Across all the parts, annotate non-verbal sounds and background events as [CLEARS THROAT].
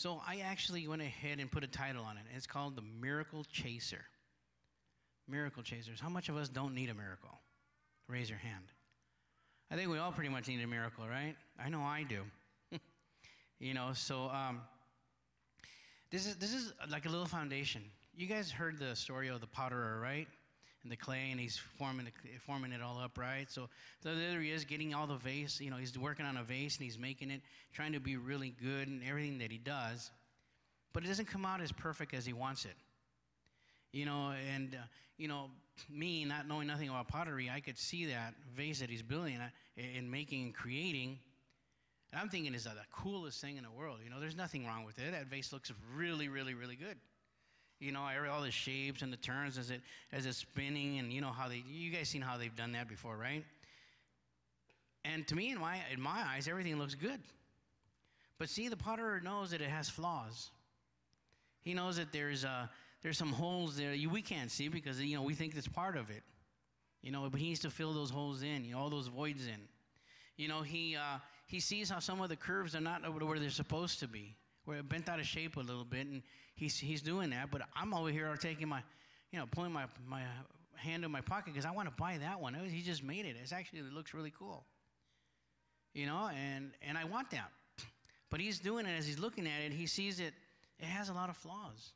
So I actually went ahead and put a title on it. It's called The Miracle Chaser. Miracle Chasers. How much of us don't need a miracle? Raise your hand. I think we all pretty much need a miracle, right? I know I do. [LAUGHS] you know, so um, this is this is like a little foundation. You guys heard the story of the potterer, right? And the clay, and he's forming the, forming it all up, right? So, so there he is, getting all the vase. You know, he's working on a vase and he's making it, trying to be really good in everything that he does, but it doesn't come out as perfect as he wants it. You know, and uh, you know, me not knowing nothing about pottery, I could see that vase that he's building uh, and making and creating. And I'm thinking, is that the coolest thing in the world? You know, there's nothing wrong with it. That vase looks really, really, really good. You know, all the shapes and the turns as it as it's spinning, and you know how they. You guys seen how they've done that before, right? And to me, in my in my eyes, everything looks good. But see, the potter knows that it has flaws. He knows that there's uh, there's some holes there we can't see because you know we think it's part of it. You know, but he needs to fill those holes in, you know, all those voids in. You know, he uh, he sees how some of the curves are not over where they're supposed to be we're bent out of shape a little bit, and he's, he's doing that. But I'm over here taking my, you know, pulling my, my hand in my pocket because I want to buy that one. He just made it. It's actually, it looks really cool. You know, and, and I want that. But he's doing it as he's looking at it, he sees it, it has a lot of flaws.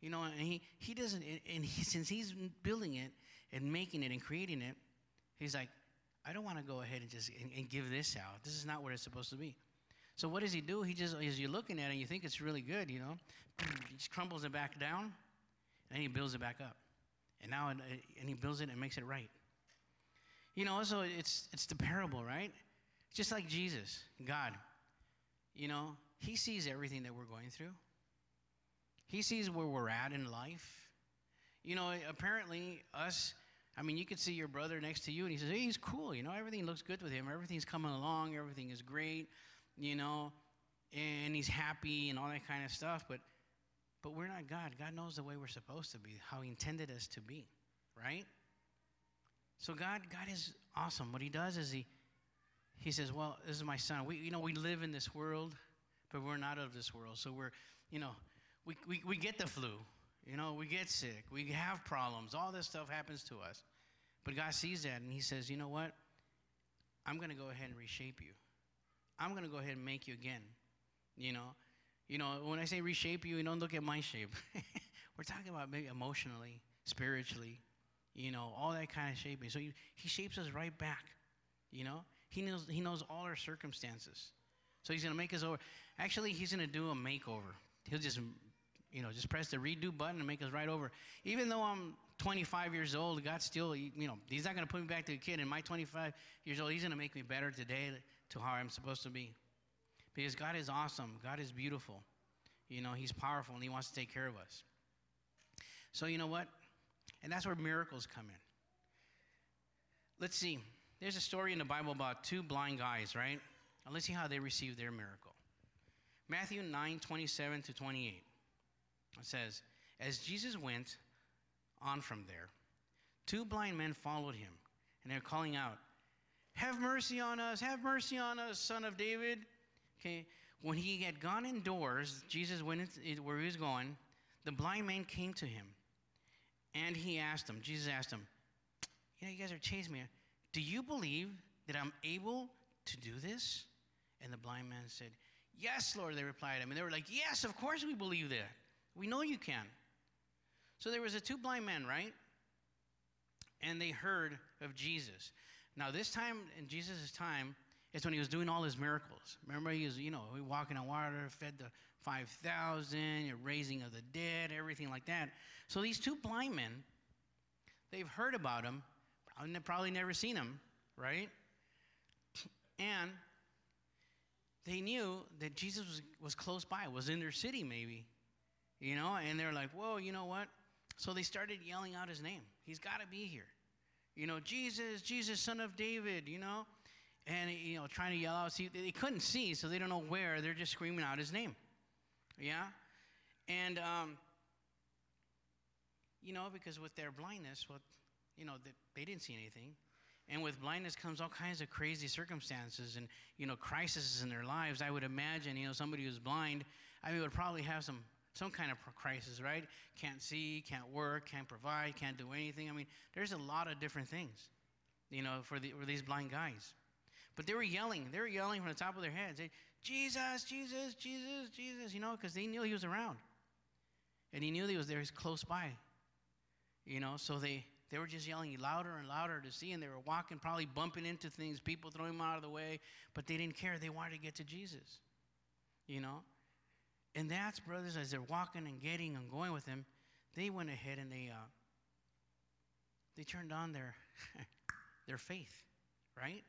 You know, and he, he doesn't, and he, since he's building it and making it and creating it, he's like, I don't want to go ahead and just and, and give this out. This is not what it's supposed to be. So what does he do? He just, as you're looking at it, and you think it's really good, you know, he just crumbles it back down, and then he builds it back up, and now and he builds it and makes it right. You know, so it's it's the parable, right? Just like Jesus, God. You know, He sees everything that we're going through. He sees where we're at in life. You know, apparently us. I mean, you could see your brother next to you, and he says, "Hey, he's cool. You know, everything looks good with him. Everything's coming along. Everything is great." You know, and he's happy and all that kind of stuff. But, but we're not God. God knows the way we're supposed to be, how He intended us to be, right? So God, God is awesome. What He does is He, He says, "Well, this is my son. We, you know, we live in this world, but we're not of this world. So we're, you know, we, we, we get the flu. You know, we get sick. We have problems. All this stuff happens to us. But God sees that and He says, you know what? I'm going to go ahead and reshape you. I'm going to go ahead and make you again. You know, you know, when I say reshape you, you don't look at my shape. [LAUGHS] We're talking about maybe emotionally, spiritually, you know, all that kind of shaping. So he, he shapes us right back. You know, he knows he knows all our circumstances. So he's going to make us over. Actually, he's going to do a makeover. He'll just, you know, just press the redo button and make us right over. Even though I'm 25 years old, God still, you know, He's not going to put me back to a kid. In my 25 years old, He's going to make me better today to how I'm supposed to be. Because God is awesome. God is beautiful. You know, He's powerful and He wants to take care of us. So, you know what? And that's where miracles come in. Let's see. There's a story in the Bible about two blind guys, right? And let's see how they received their miracle. Matthew 9 27 to 28. It says, As Jesus went, on from there, two blind men followed him, and they're calling out, Have mercy on us, have mercy on us, son of David. Okay, when he had gone indoors, Jesus went where he was going. The blind man came to him, and he asked him, Jesus asked him, You know, you guys are chasing me. Do you believe that I'm able to do this? And the blind man said, Yes, Lord, they replied. I mean, they were like, Yes, of course we believe that. We know you can. So there was a two blind men, right? And they heard of Jesus. Now, this time, in Jesus' time, is when he was doing all his miracles. Remember, he was, you know, walking on water, fed the 5,000, raising of the dead, everything like that. So these two blind men, they've heard about him, probably never seen him, right? And they knew that Jesus was, was close by, was in their city maybe, you know, and they're like, whoa, you know what? So they started yelling out his name. He's got to be here. You know, Jesus, Jesus, son of David, you know? And, you know, trying to yell out. See, they couldn't see, so they don't know where. They're just screaming out his name. Yeah? And, um, you know, because with their blindness, what, you know, they, they didn't see anything. And with blindness comes all kinds of crazy circumstances and, you know, crises in their lives. I would imagine, you know, somebody who's blind, I mean, would probably have some some kind of crisis, right? Can't see, can't work, can't provide, can't do anything. I mean, there's a lot of different things, you know, for, the, for these blind guys. But they were yelling. They were yelling from the top of their heads. Jesus, Jesus, Jesus, Jesus, you know, because they knew he was around. And he knew he was there, he's close by. You know, so they, they were just yelling louder and louder to see, and they were walking, probably bumping into things, people throwing them out of the way, but they didn't care. They wanted to get to Jesus. You know? And that's, brothers, as they're walking and getting and going with him, they went ahead and they, uh, they turned on their, [LAUGHS] their faith, right?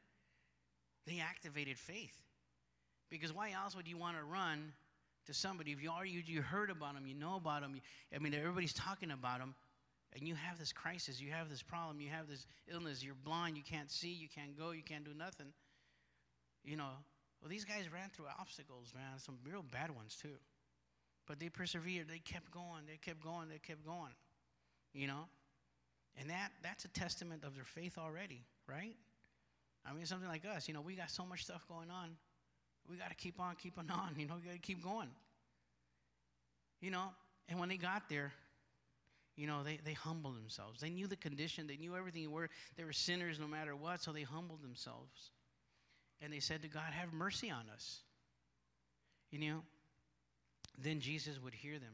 They activated faith. Because why else would you want to run to somebody if you already you heard about them, you know about them? I mean, everybody's talking about them, and you have this crisis, you have this problem, you have this illness, you're blind, you can't see, you can't go, you can't do nothing. You know, well, these guys ran through obstacles, man, some real bad ones too. But they persevered, they kept going, they kept going, they kept going. You know? And that that's a testament of their faith already, right? I mean, something like us, you know, we got so much stuff going on. We got to keep on keeping [LAUGHS] on, you know, we got to keep going. You know, and when they got there, you know, they, they humbled themselves. They knew the condition, they knew everything they were. They were sinners no matter what, so they humbled themselves. And they said to God, Have mercy on us. You know, then Jesus would hear them,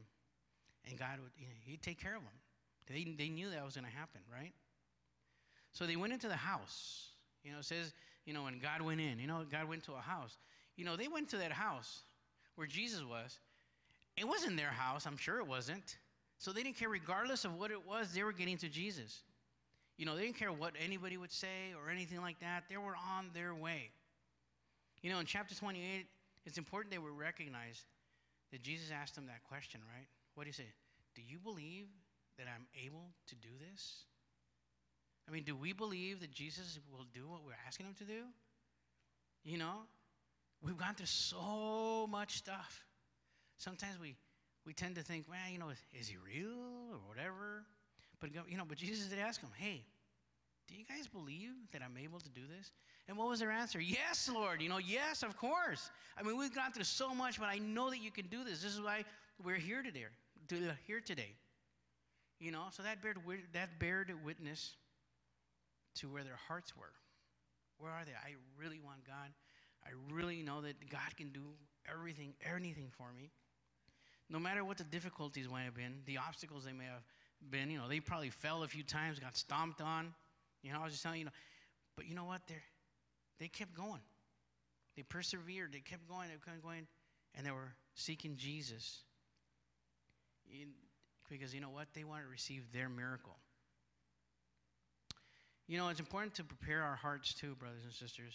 and God would, you know, He'd take care of them. They, they knew that was going to happen, right? So they went into the house. You know, it says, you know, when God went in, you know, God went to a house. You know, they went to that house where Jesus was. It wasn't their house, I'm sure it wasn't. So they didn't care, regardless of what it was, they were getting to Jesus. You know, they didn't care what anybody would say or anything like that. They were on their way. You know, in chapter 28, it's important that we recognize that Jesus asked them that question, right? What do you say? Do you believe that I'm able to do this? I mean, do we believe that Jesus will do what we're asking him to do? You know, we've gone through so much stuff. Sometimes we, we tend to think, well, you know, is, is he real or whatever? But, you know, but Jesus did ask him, hey, do you guys believe that I'm able to do this? And what was their answer? Yes, Lord. You know, yes, of course. I mean, we've gone through so much, but I know that you can do this. This is why we're here today. Here today. You know, so that bared, that bared witness to where their hearts were. Where are they? I really want God. I really know that God can do everything, anything for me. No matter what the difficulties might have been, the obstacles they may have been, you know, they probably fell a few times, got stomped on. You know, I was just telling you, know, but you know what? They they kept going. They persevered. They kept going. They kept going, and they were seeking Jesus. because you know what? They wanted to receive their miracle. You know, it's important to prepare our hearts too, brothers and sisters.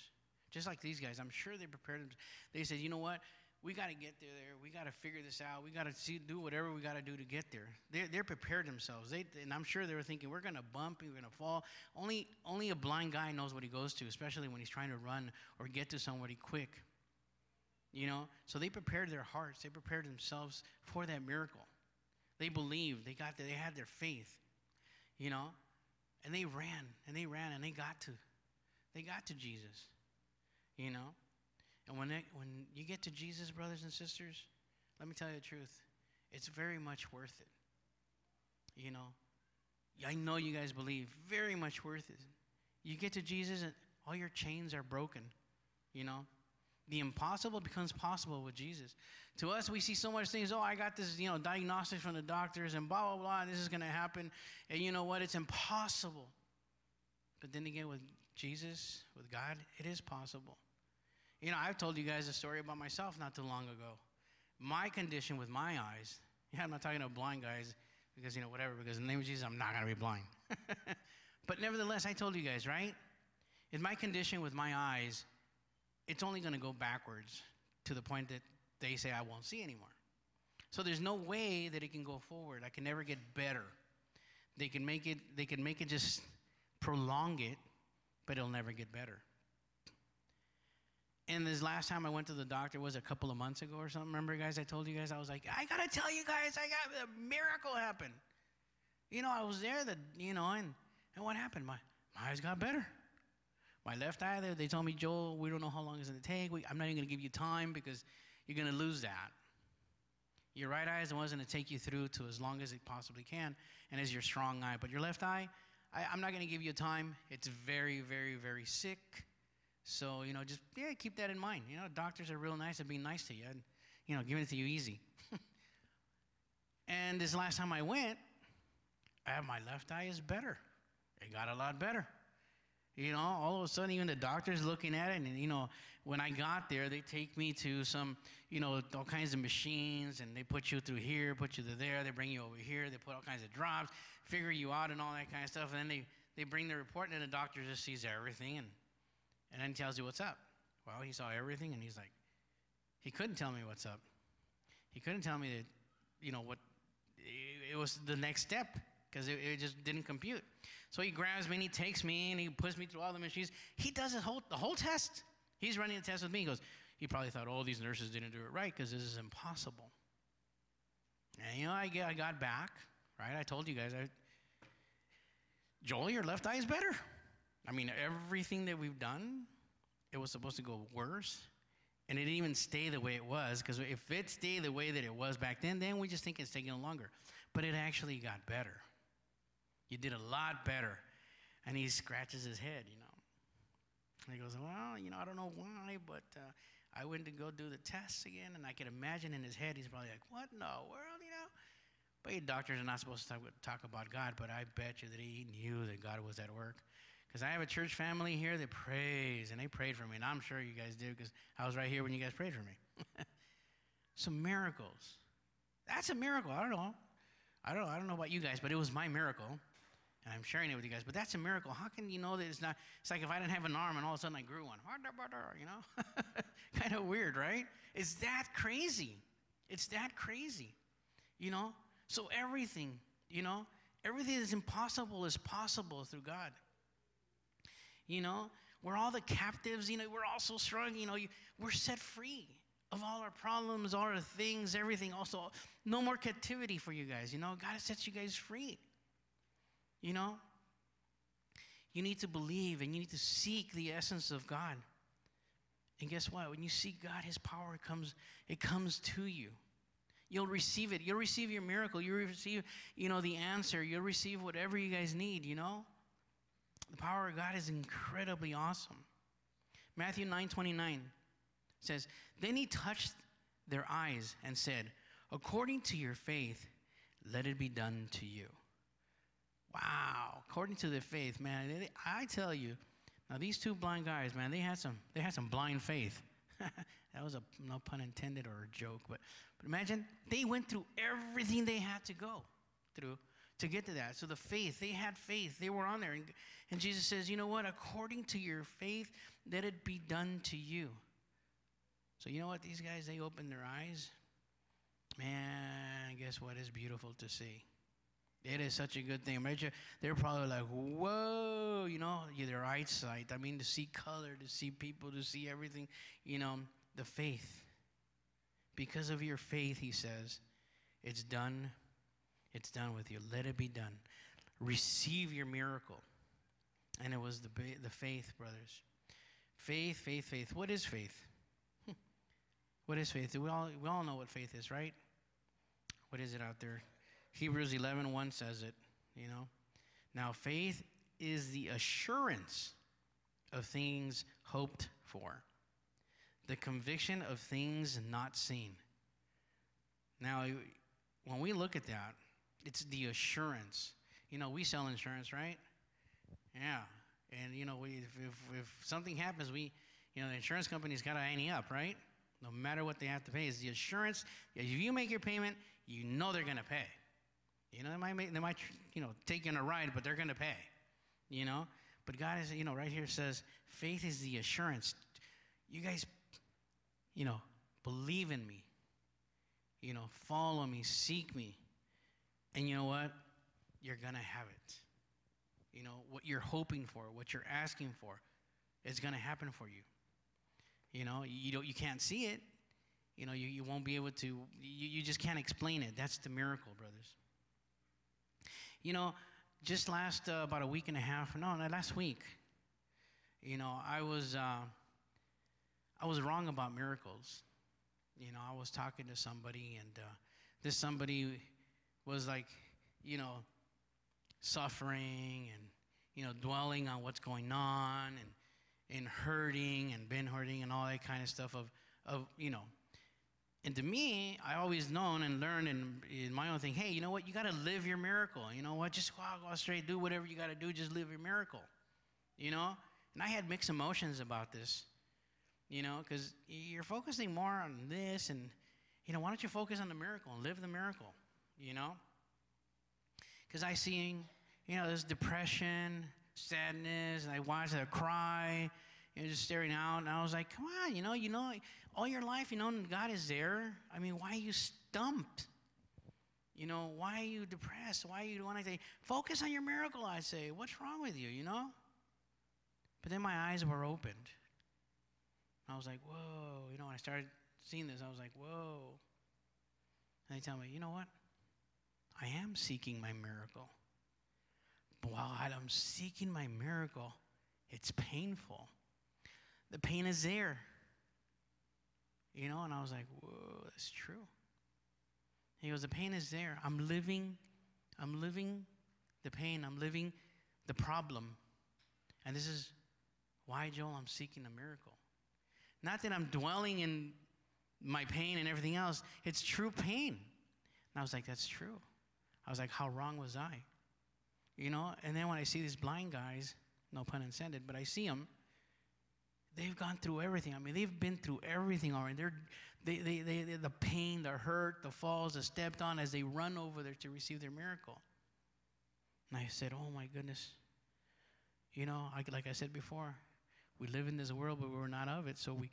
Just like these guys, I'm sure they prepared them. They said, you know what? We got to get there. There. We got to figure this out. We got to do whatever we got to do to get there. They're, they're prepared themselves. They, and I'm sure they were thinking, we're going to bump, we're going to fall. Only, only a blind guy knows what he goes to, especially when he's trying to run or get to somebody quick. You know? So they prepared their hearts. They prepared themselves for that miracle. They believed. They got there. They had their faith. You know? And they ran and they ran and they got to, they got to Jesus, you know. And when they, when you get to Jesus, brothers and sisters, let me tell you the truth, it's very much worth it. You know, I know you guys believe, very much worth it. You get to Jesus and all your chains are broken, you know. The impossible becomes possible with Jesus. To us, we see so much things. Oh, I got this, you know, diagnosis from the doctors, and blah blah blah. This is going to happen, and you know what? It's impossible. But then again, with Jesus, with God, it is possible. You know, I've told you guys a story about myself not too long ago. My condition with my eyes. [LAUGHS] Yeah, I'm not talking about blind guys because you know whatever. Because in the name of Jesus, I'm not going to be blind. [LAUGHS] but nevertheless, I told you guys, right? In my condition with my eyes, it's only going to go backwards to the point that they say I won't see anymore. So there's no way that it can go forward. I can never get better. They can make it they can make it just prolong it, but it'll never get better. And this last time I went to the doctor was a couple of months ago or something. Remember, guys, I told you guys I was like, I gotta tell you guys, I got a miracle happen. You know, I was there, the you know, and and what happened? My my eyes got better. My left eye, they, they told me, Joel, we don't know how long it's to take. We, I'm not even to give you time because you're to lose that. Your right eye is the one to take you through to as long as it possibly can, and is your strong eye. But your left eye, I, I'm not to give you time. It's very, very, very sick. So, you know, just, yeah, keep that in mind. You know, doctors are real nice at being nice to you and, you know, giving it to you easy. [LAUGHS] and this last time I went, uh, my left eye is better. It got a lot better. You know, all of a sudden, even the doctor's looking at it, and you know, when I got there, they take me to some, you know, all kinds of machines, and they put you through here, put you through there, they bring you over here, they put all kinds of drops, figure you out, and all that kind of stuff, and then they they bring the report, and the doctor just sees everything, and and then he tells you what's up. Well, he saw everything, and he's like, he couldn't tell me what's up. He couldn't tell me that, you know, what it, was the next step because it, it, just didn't compute. So he grabs me and he takes me and he puts me through all the machines. He does the whole, the whole test. He's running the test with me. He goes, he probably thought, oh, these nurses didn't do it right because this is impossible. And you know, I, I got back, right? I told you guys, I, Joel, your left eye is better. I mean, everything that we've done, it was supposed to go worse. And it didn't even stay the way it was, because if it stayed the way that it was back then, then we just think it's taking longer. But it actually got better. You did a lot better. And he scratches his head, you know. And he goes, Well, you know, I don't know why, but uh, I went to go do the tests again. And I can imagine in his head, he's probably like, What in the world, you know? But doctors are not supposed to talk, talk about God, but I bet you that he knew that God was at work. Because I have a church family here that prays, and they prayed for me, and I'm sure you guys do because I was right here when you guys prayed for me. [LAUGHS] Some miracles. That's a miracle. I don't know. I don't know. I don't know about you guys, but it was my miracle, and I'm sharing it with you guys. But that's a miracle. How can you know that it's not? It's like if I didn't have an arm and all of a sudden I grew one. You know, [LAUGHS] kind of weird, right? It's that crazy. It's that crazy. You know. So everything, you know, everything that's impossible is possible through God. You know, we're all the captives, you know, we're all so strong, you know, you, we're set free of all our problems, all our things, everything. Also, no more captivity for you guys, you know, God sets you guys free. You know, you need to believe and you need to seek the essence of God. And guess what? When you seek God, His power comes, it comes to you. You'll receive it. You'll receive your miracle. You'll receive, you know, the answer. You'll receive whatever you guys need, you know? The power of God is incredibly awesome. Matthew 9 29 says, Then he touched their eyes and said, According to your faith, let it be done to you. Wow, according to their faith, man, I tell you, now these two blind guys, man, they had some they had some blind faith. [LAUGHS] that was a no pun intended or a joke, but but imagine they went through everything they had to go through to get to that. So the faith, they had faith. They were on there. And, and Jesus says, you know what? According to your faith, let it be done to you. So you know what? These guys, they opened their eyes. Man, guess what? It's beautiful to see. It is such a good thing. Imagine they're probably like, whoa, you know, their eyesight. I mean, to see color, to see people, to see everything. You know, the faith. Because of your faith, he says, it's done it's done with you. Let it be done. Receive your miracle. And it was the, the faith, brothers. Faith, faith, faith. What is faith? Hmm. what is faith? We all, we all know what faith is, right? What is it out there? Hebrews 11 1 says it, you know. Now, faith is the assurance of things hoped for, the conviction of things not seen. Now, when we look at that, it's the assurance. You know, we sell insurance, right? Yeah. And, you know, we, if, if, if something happens, we, you know, the insurance company's got to ante up, right? No matter what they have to pay. It's the assurance. If you make your payment, you know they're going to pay. You know, they might, make, they might, you know, take you on a ride, but they're going to pay. You know? But God is, you know, right here says, faith is the assurance. You guys, you know, believe in me. You know, follow me, seek me. And you know what? You're going to have it. You know, what you're hoping for, what you're asking for, is going to happen for you. You know, you, don't, you can't see it. You know, you, you won't be able to, you, you just can't explain it. That's the miracle, brothers. You know, just last uh, about a week and a half, no, last week, you know, I was, uh, I was wrong about miracles. You know, I was talking to somebody and, uh, this somebody was like, you know, suffering and, you know, dwelling on what's going on and, and hurting and been hurting and all that kind of stuff of, of you know. And to me, I always known and learned in, in my own thing, hey, you know what? You got to live your miracle. You know what? Just go go straight, do whatever you got to do. Just live your miracle. You know? And I had mixed emotions about this, you know, because you're focusing more on this and, you know, why don't you focus on the miracle and live the miracle, you know? Because I see, you know, there's depression, sadness, and I watched her cry, you know, just staring out, and I was like, come on, you know, you know, all your life, you know, God is there. I mean, why are you stumped? You know, why are you depressed? Why are you want to say, focus on your miracle, I say. What's wrong with you, you know? But then my eyes were opened. I was like, whoa, you know, when I started seeing this, I was like, whoa. And they tell me, you know what? I am seeking my miracle. But while I'm seeking my miracle, it's painful. The pain is there. You know, and I was like, whoa, that's true. He goes, the pain is there. I'm living, I'm living the pain. I'm living the problem. And this is why, Joel, I'm seeking a miracle. Not that I'm dwelling in my pain and everything else, it's true pain. And I was like, that's true. I was like, how wrong was I? You know, and then when I see these blind guys, no pun intended, but I see them, they've gone through everything. I mean, they've been through everything already. They're, they, they, they, they, the pain, the hurt, the falls, the stepped on as they run over there to receive their miracle. And I said, oh my goodness. You know, I, like I said before, we live in this world, but we're not of it. So we,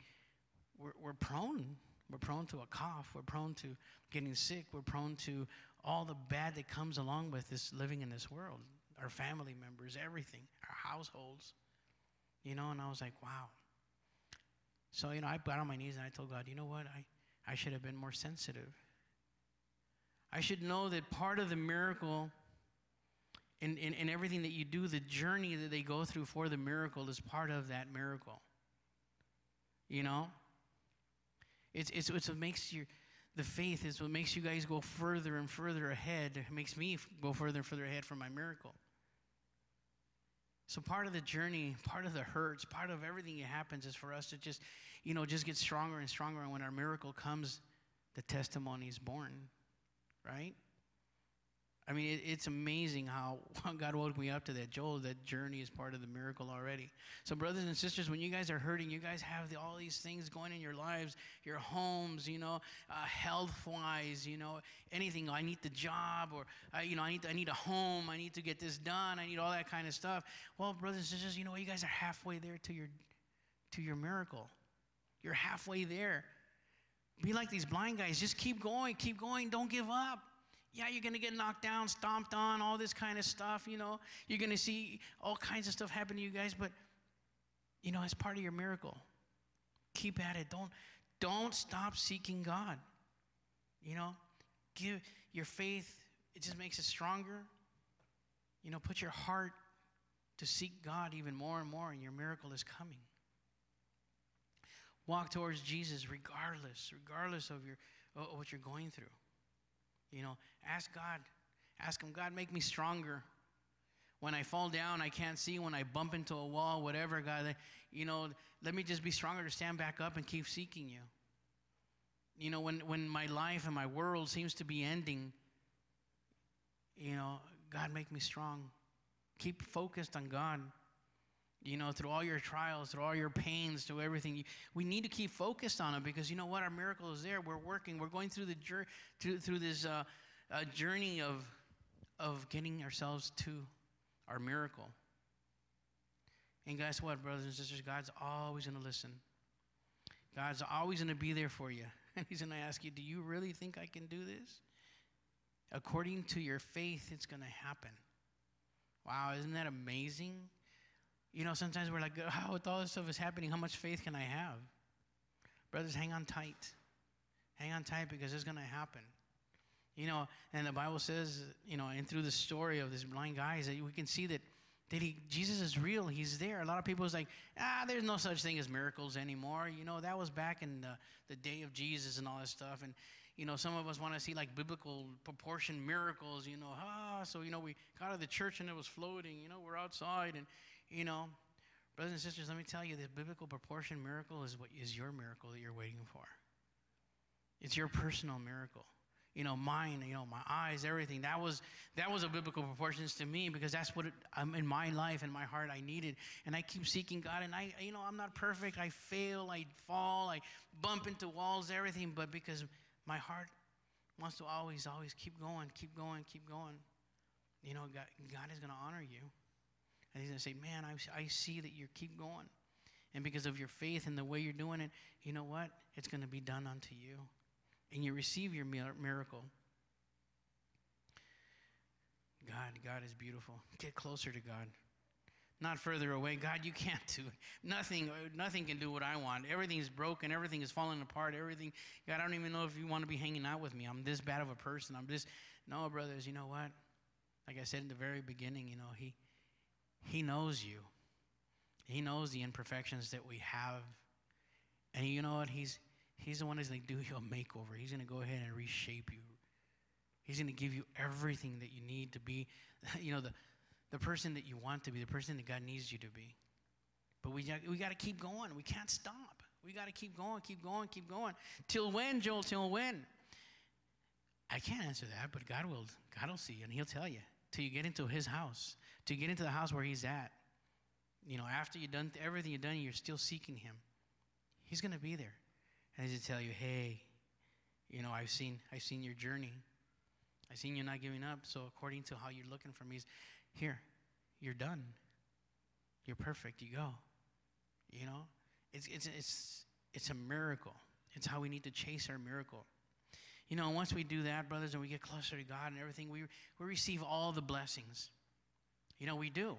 we're, we're prone. We're prone to a cough. We're prone to getting sick. We're prone to all the bad that comes along with this living in this world. Our family members, everything, our households. You know, and I was like, wow. So, you know, I got on my knees and I told God, you know what? I, I should have been more sensitive. I should know that part of the miracle in, in, in everything that you do, the journey that they go through for the miracle is part of that miracle. You know? It's, it's, it's what makes your, the faith is what makes you guys go further and further ahead. It makes me go further and further ahead for my miracle. So part of the journey, part of the hurts, part of everything that happens is for us to just, you know, just get stronger and stronger. And when our miracle comes, the testimony is born, right? I mean, it, it's amazing [LAUGHS] how God woke me up to that. Joel, that journey is part of the miracle already. So, brothers and sisters, when you guys are hurting, you guys have the, all these things going in your lives, your homes, you know, uh, health wise, you know, anything. I need the job, or, you know, I need, I need a home, I need to get this done, I need all that kind of stuff. Well, brothers and sisters, you know, what, you guys are halfway there to your, to your miracle. You're halfway there. Be like these blind guys. Just keep going, keep going, don't give up yeah, you're going to get knocked down, stomped on, all this kind of stuff, you know. You're going to see all kinds of stuff happen to you guys, but you know, it's part of your miracle. Keep at it. Don't don't stop seeking God. You know, give your faith, it just makes it stronger. You know, put your heart to seek God even more and more, and your miracle is coming. Walk towards Jesus regardless, regardless of your of what you're going through. You know, ask God. Ask Him, God, make me stronger. When I fall down, I can't see. When I bump into a wall, whatever, God, you know, let me just be stronger to stand back up and keep seeking you. You know, when, when my life and my world seems to be ending, you know, God, make me strong. Keep focused on God you know, through all your trials, through all your pains, through everything. We need to keep focused on it because you know what? Our miracle is there. We're working. We're going through the journey, through, through this uh, uh, journey of of getting ourselves to our miracle. And guess what, brothers and sisters? God's always going to listen. God's always going to be there for you. [LAUGHS] And He's going to ask you, Do you really think I can do this? According to your faith, it's going to happen. Wow, isn't that amazing? You know, sometimes we're like, how with all this stuff is happening, how much faith can I have? Brothers, hang on tight. Hang on tight because it's going to happen. You know, and the Bible says, you know, and through the story of this blind guy, that we can see that, that he, Jesus is real. He's there. A lot of people is like, ah, there's no such thing as miracles anymore. You know, that was back in the, the day of Jesus and all that stuff. And, you know, some of us want to see like biblical proportion miracles, you know, ah, so, you know, we got out of the church and it was floating, you know, we're outside and, you know, brothers and sisters, let me tell you, this biblical proportion miracle is what is your miracle that you're waiting for. It's your personal miracle you know, mine, you know, my eyes, everything. That was that was a biblical proportions to me because that's what it, um, in my life and my heart I needed. And I keep seeking God, and I, you know, I'm not perfect. I fail, I fall, I bump into walls, everything. But because my heart wants to always, always keep going, keep going, keep going. You know, God, God is going to honor you, and He's going to say, "Man, I, I see that you keep going." And because of your faith and the way you're doing it, you know what? It's going to be done unto you and you receive your miracle. God, God is beautiful. Get closer to God. Not further away. God, you can't do it. Nothing, uh, nothing can do what I want. Everything is broken. Everything is falling apart. Everything. God, I don't even know if you want to be hanging out with me. I'm this bad of a person. I'm this. No, brothers, you know what? Like I said in the very beginning, you know, He, He knows you. He knows the imperfections that we have. And you know what? He's, He's the one who's going to do you a makeover. He's going to go ahead and reshape you. He's going to give you everything that you need to be, [LAUGHS] you know, the, the person that you want to be, the person that God needs you to be. But we, we got to keep going. We can't stop. We got to keep going, keep going, keep going. Till when, Joel? Till when? I can't answer that, but God will. God will see, and He'll tell you. Till you get into His house, to get into the house where He's at. You know, after you've done everything you've done, you're still seeking Him. He's going to be there. And he's to tell you, hey, you know, I've seen, I've seen your journey. I've seen you not giving up. So according to how you're looking for me, here, you're done. You're perfect. You go. You know, it's, it's, it's, it's a miracle. It's how we need to chase our miracle. You know, once we do that, brothers, and we get closer to God and everything, we, we receive all the blessings. You know, we do.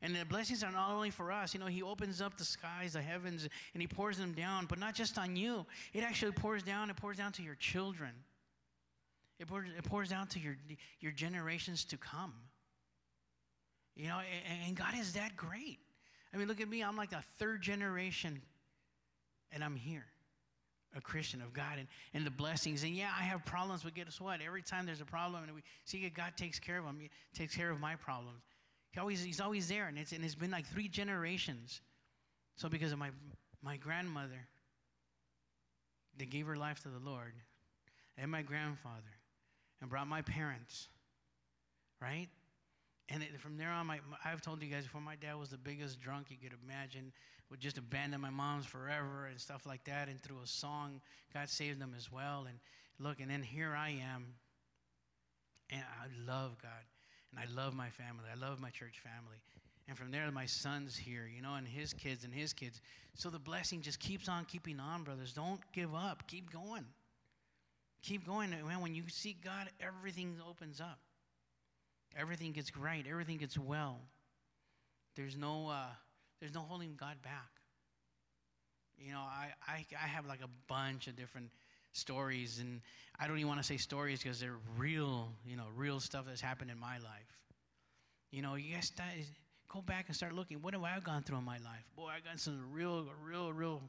And the blessings are not only for us. You know, He opens up the skies, the heavens, and He pours them down, but not just on you. It actually pours down, it pours down to your children. It pours, it pours down to your, your generations to come. You know, and, and God is that great. I mean, look at me. I'm like the third generation, and I'm here, a Christian of God, and, and the blessings. And yeah, I have problems, but guess what? Every time there's a problem, and we see God takes care of them, He takes care of my problems. He always, he's always there, and it's, and it's been like three generations. So, because of my, my grandmother, they gave her life to the Lord, and my grandfather, and brought my parents, right? And it, from there on, my, I've told you guys before, my dad was the biggest drunk you could imagine, would just abandon my mom's forever and stuff like that. And through a song, God saved them as well. And look, and then here I am, and I love God. And I love my family. I love my church family. And from there, my son's here, you know, and his kids and his kids. So the blessing just keeps on keeping on, brothers. Don't give up. Keep going. Keep going. Man, when you seek God, everything opens up. Everything gets right. Everything gets well. There's no, uh, there's no holding God back. You know, I, I, I have like a bunch of different stories and i don't even want to say stories because they're real you know real stuff that's happened in my life you know you guys go back and start looking what have i gone through in my life boy i got some real real real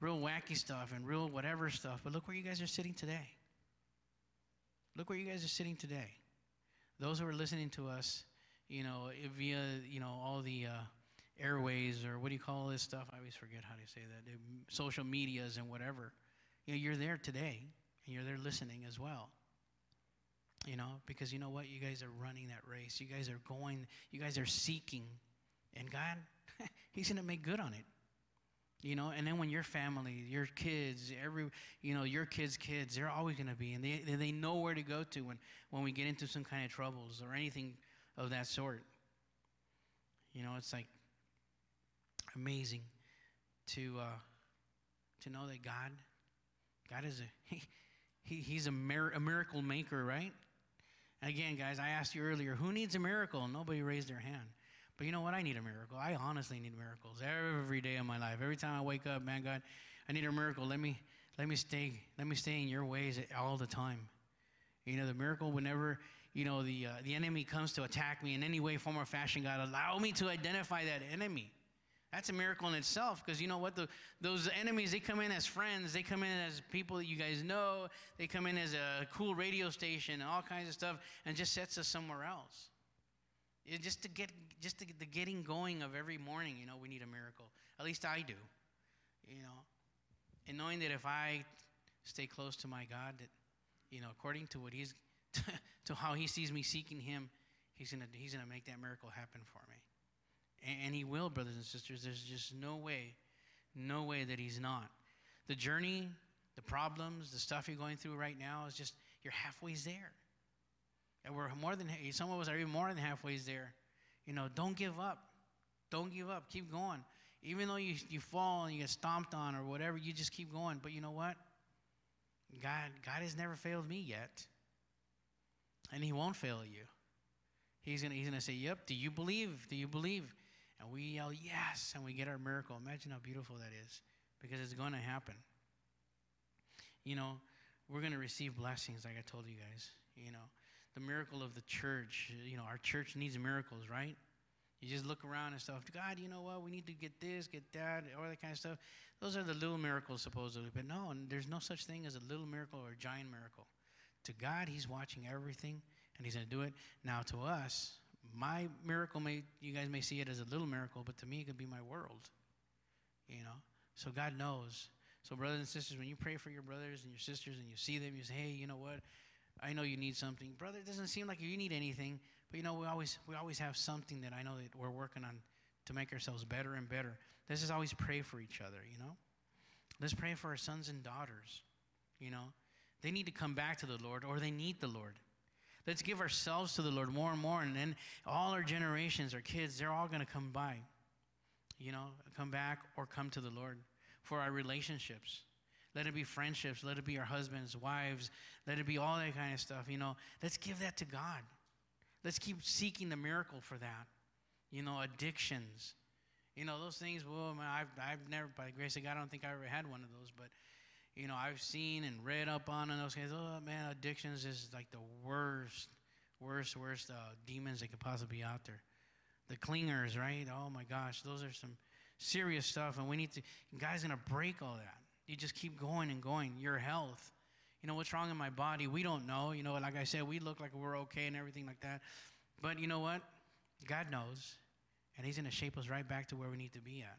real wacky stuff and real whatever stuff but look where you guys are sitting today look where you guys are sitting today those who are listening to us you know via you know all the uh, airways or what do you call this stuff i always forget how to say that social medias and whatever you know, you're there today and you're there listening as well. You know, because you know what? You guys are running that race. You guys are going, you guys are seeking. And God, [LAUGHS] He's going to make good on it. You know, and then when your family, your kids, every, you know, your kids' kids, they're always going to be, and they, they know where to go to when, when we get into some kind of troubles or anything of that sort. You know, it's like amazing to, uh, to know that God God is a, [LAUGHS] he, he, he's a, mir- a miracle maker, right? again, guys, I asked you earlier, who needs a miracle? Nobody raised their hand. But you know what? I need a miracle. I honestly need miracles every day of my life. Every time I wake up, man, God, I need a miracle. Let me, let me stay, let me stay in your ways all the time. You know, the miracle whenever, you know, the, uh, the enemy comes to attack me in any way, form, or fashion, God, allow me to identify that enemy. That's a miracle in itself because you know what? The, those enemies, they come in as friends. They come in as people that you guys know. They come in as a cool radio station and all kinds of stuff and just sets us somewhere else. Just to get, just to get the getting going of every morning, you know, we need a miracle. At least I do, you know. And knowing that if I stay close to my God, that, you know, according to what He's, [LAUGHS] to how He sees me seeking Him, He's gonna, he's gonna make that miracle happen for me. And He will, brothers and sisters. There's just no way, no way that He's not. The journey, the problems, the stuff you're going through right now is just, you're halfway there. And we're more than, some of us are even more than halfway there. You know, don't give up. Don't give up. Keep going. Even though you, you fall and you get stomped on or whatever, you just keep going. But you know what? God, God has never failed me yet. And He won't fail you. He's gonna, he's gonna say, Yep, do you believe? Do you believe? and we yell yes and we get our miracle imagine how beautiful that is because it's to happen you know we're to receive blessings like i told you guys you know the miracle of the church you know our church needs miracles right you just look around and stuff god you know what we need to get this get that all that kind of stuff those are the little miracles supposedly but no and there's no such thing as a little miracle or a giant miracle to god he's watching everything and he's going to do it now to us my miracle may you guys may see it as a little miracle, but to me it could be my world. You know? So God knows. So brothers and sisters, when you pray for your brothers and your sisters and you see them, you say, Hey, you know what? I know you need something. Brother, it doesn't seem like you need anything, but you know, we always we always have something that I know that we're working on to make ourselves better and better. Let's just always pray for each other, you know? Let's pray for our sons and daughters. You know? They need to come back to the Lord or they need the Lord. Let's give ourselves to the Lord more and more. And then all our generations, our kids, they're all going to come by. You know, come back or come to the Lord for our relationships. Let it be friendships. Let it be our husbands, wives. Let it be all that kind of stuff. You know, let's give that to God. Let's keep seeking the miracle for that. You know, addictions. You know, those things, well, I've, I've never, by the grace of God, I don't think I ever had one of those, but you know, I've seen and read up on and those guys. Oh man, addictions is like the worst, worst, worst uh, demons that could possibly be out there. The clingers, right? Oh my gosh, those are some serious stuff, and we need to. God's gonna break all that. You just keep going and going. Your health. You know what's wrong in my body? We don't know. You know, like I said, we look like we're okay and everything like that. But you know what? God knows, and He's gonna shape us right back to where we need to be at.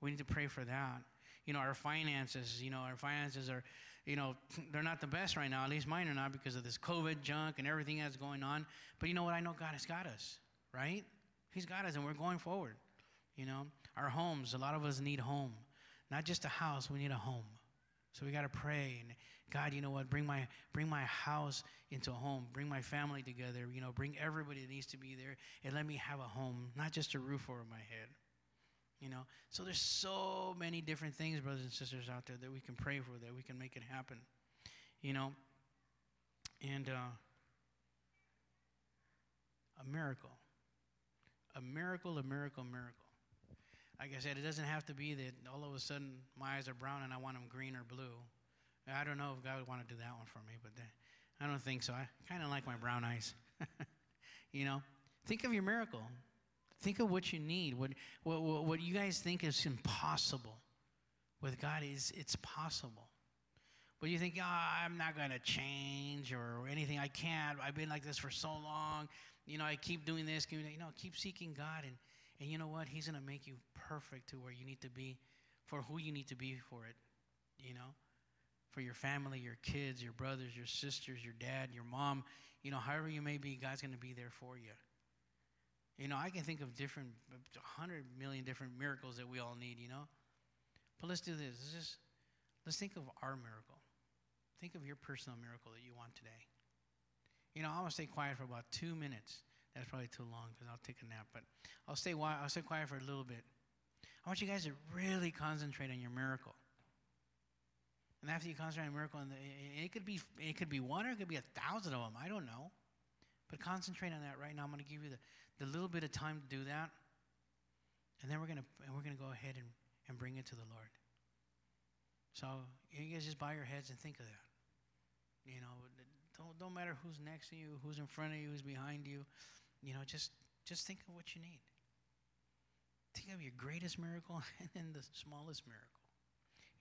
We need to pray for that you know, our finances, you know, our finances are, you know, [CLEARS THROAT] they're not the best right now. At least mine are not because of this COVID junk and everything that's going on. But you know what? I know God has got us, right? He's got us, and we're going forward. You know, our homes, a lot of us need home. Not just a house, we need a home. So we got to pray and God, you know what? Bring my bring my house into a home. Bring my family together. You know, bring everybody that needs to be there and let me have a home, not just a roof over my head. You know, so there's so many different things, brothers and sisters, out there that we can pray for, that we can make it happen. You know, and uh, a miracle, a miracle, a miracle, miracle. Like I said, it doesn't have to be that all of a sudden my eyes are brown and I want them green or blue. I don't know if God would want to do that one for me, but I don't think so. I kind of like my brown eyes. [LAUGHS] you know, think of your miracle. Think of what you need. What, what, what you guys think is impossible with God is it's possible. But you think, oh, I'm not going to change or anything. I can't. I've been like this for so long. You know, I keep doing this. You know, keep seeking God. And, and you know what? He's going to make you perfect to where you need to be for who you need to be for it. You know, for your family, your kids, your brothers, your sisters, your dad, your mom. You know, however you may be, God's going to be there for you. You know, I can think of different, a hundred million different miracles that we all need, you know? But let's do this. Let's just, let's think of our miracle. Think of your personal miracle that you want today. You know, I want to stay quiet for about two minutes. That's probably too long because I'll take a nap, but I'll stay, I'll stay quiet for a little bit. I want you guys to really concentrate on your miracle. And after you concentrate on miracle, and it could be it could be one or it could be a thousand of them. I don't know. But concentrate on that right now. I'm going to give you the, the little bit of time to do that. And then we're going to we're going to go ahead and, and bring it to the Lord. So you guys just bow your heads and think of that. You know, don't, don't matter who's next to you, who's in front of you, who's behind you. You know, just just think of what you need. think of your greatest miracle [LAUGHS] and then the smallest miracle.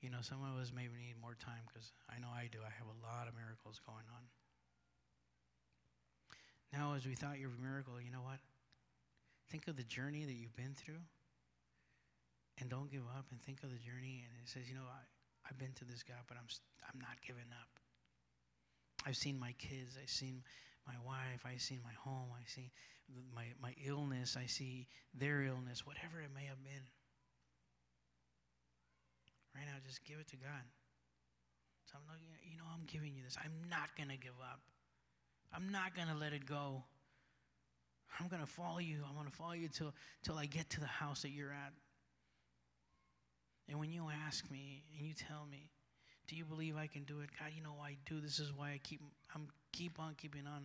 You know, some of us maybe need more time because I know I do. I have a lot of miracles going on. Now, as we thought your miracle, you know what? Think of the journey that you've been through and don't give up and think of the journey. And it says, you know, I, I've been to this God, but I'm, I'm not giving up. I've seen my kids. I've seen my wife. I see my home. I see my, my illness. I see their illness, whatever it may have been. Right now, just give it to God. So I'm looking at, you know, I'm giving you this. I'm not going to give up. I'm not going to let it go. I'm going to follow you. I'm going to follow you till, till I get to the house that you're at. And when you ask me and you tell me, do you believe I can do it? God, you know I do. This is why I keep I'm keep on keeping on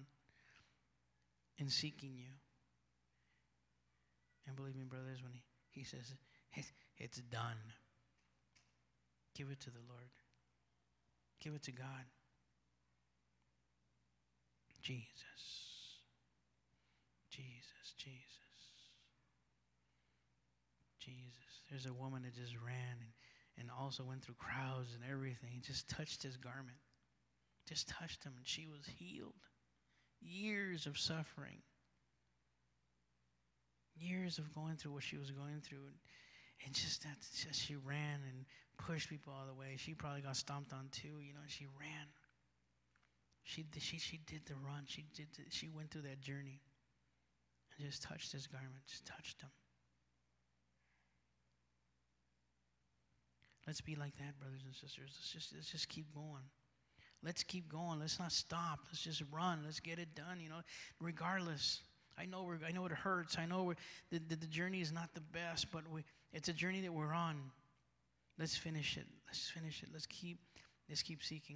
in seeking you. And believe me, brothers, when he, he says it's, it's done. Give it to the Lord. Give it to God. Jesus. Jesus, Jesus. Jesus. There's a woman that just ran and, and also went through crowds and everything. Just touched his garment. Just touched him and she was healed. Years of suffering. Years of going through what she was going through. And, just that just she ran and pushed people all the way. She probably got stomped on too, you know, she ran. She, she, she did the run. She, did the, she went through that journey and just touched his garment, just touched him. Let's be like that, brothers and sisters. Let's just, let's just keep going. Let's keep going. Let's not stop. Let's just run. Let's get it done, you know, regardless. I know, we're, I know it hurts. I know the, the, the journey is not the best, but we, it's a journey that we're on. Let's finish it. Let's finish it. Let's keep, let's keep seeking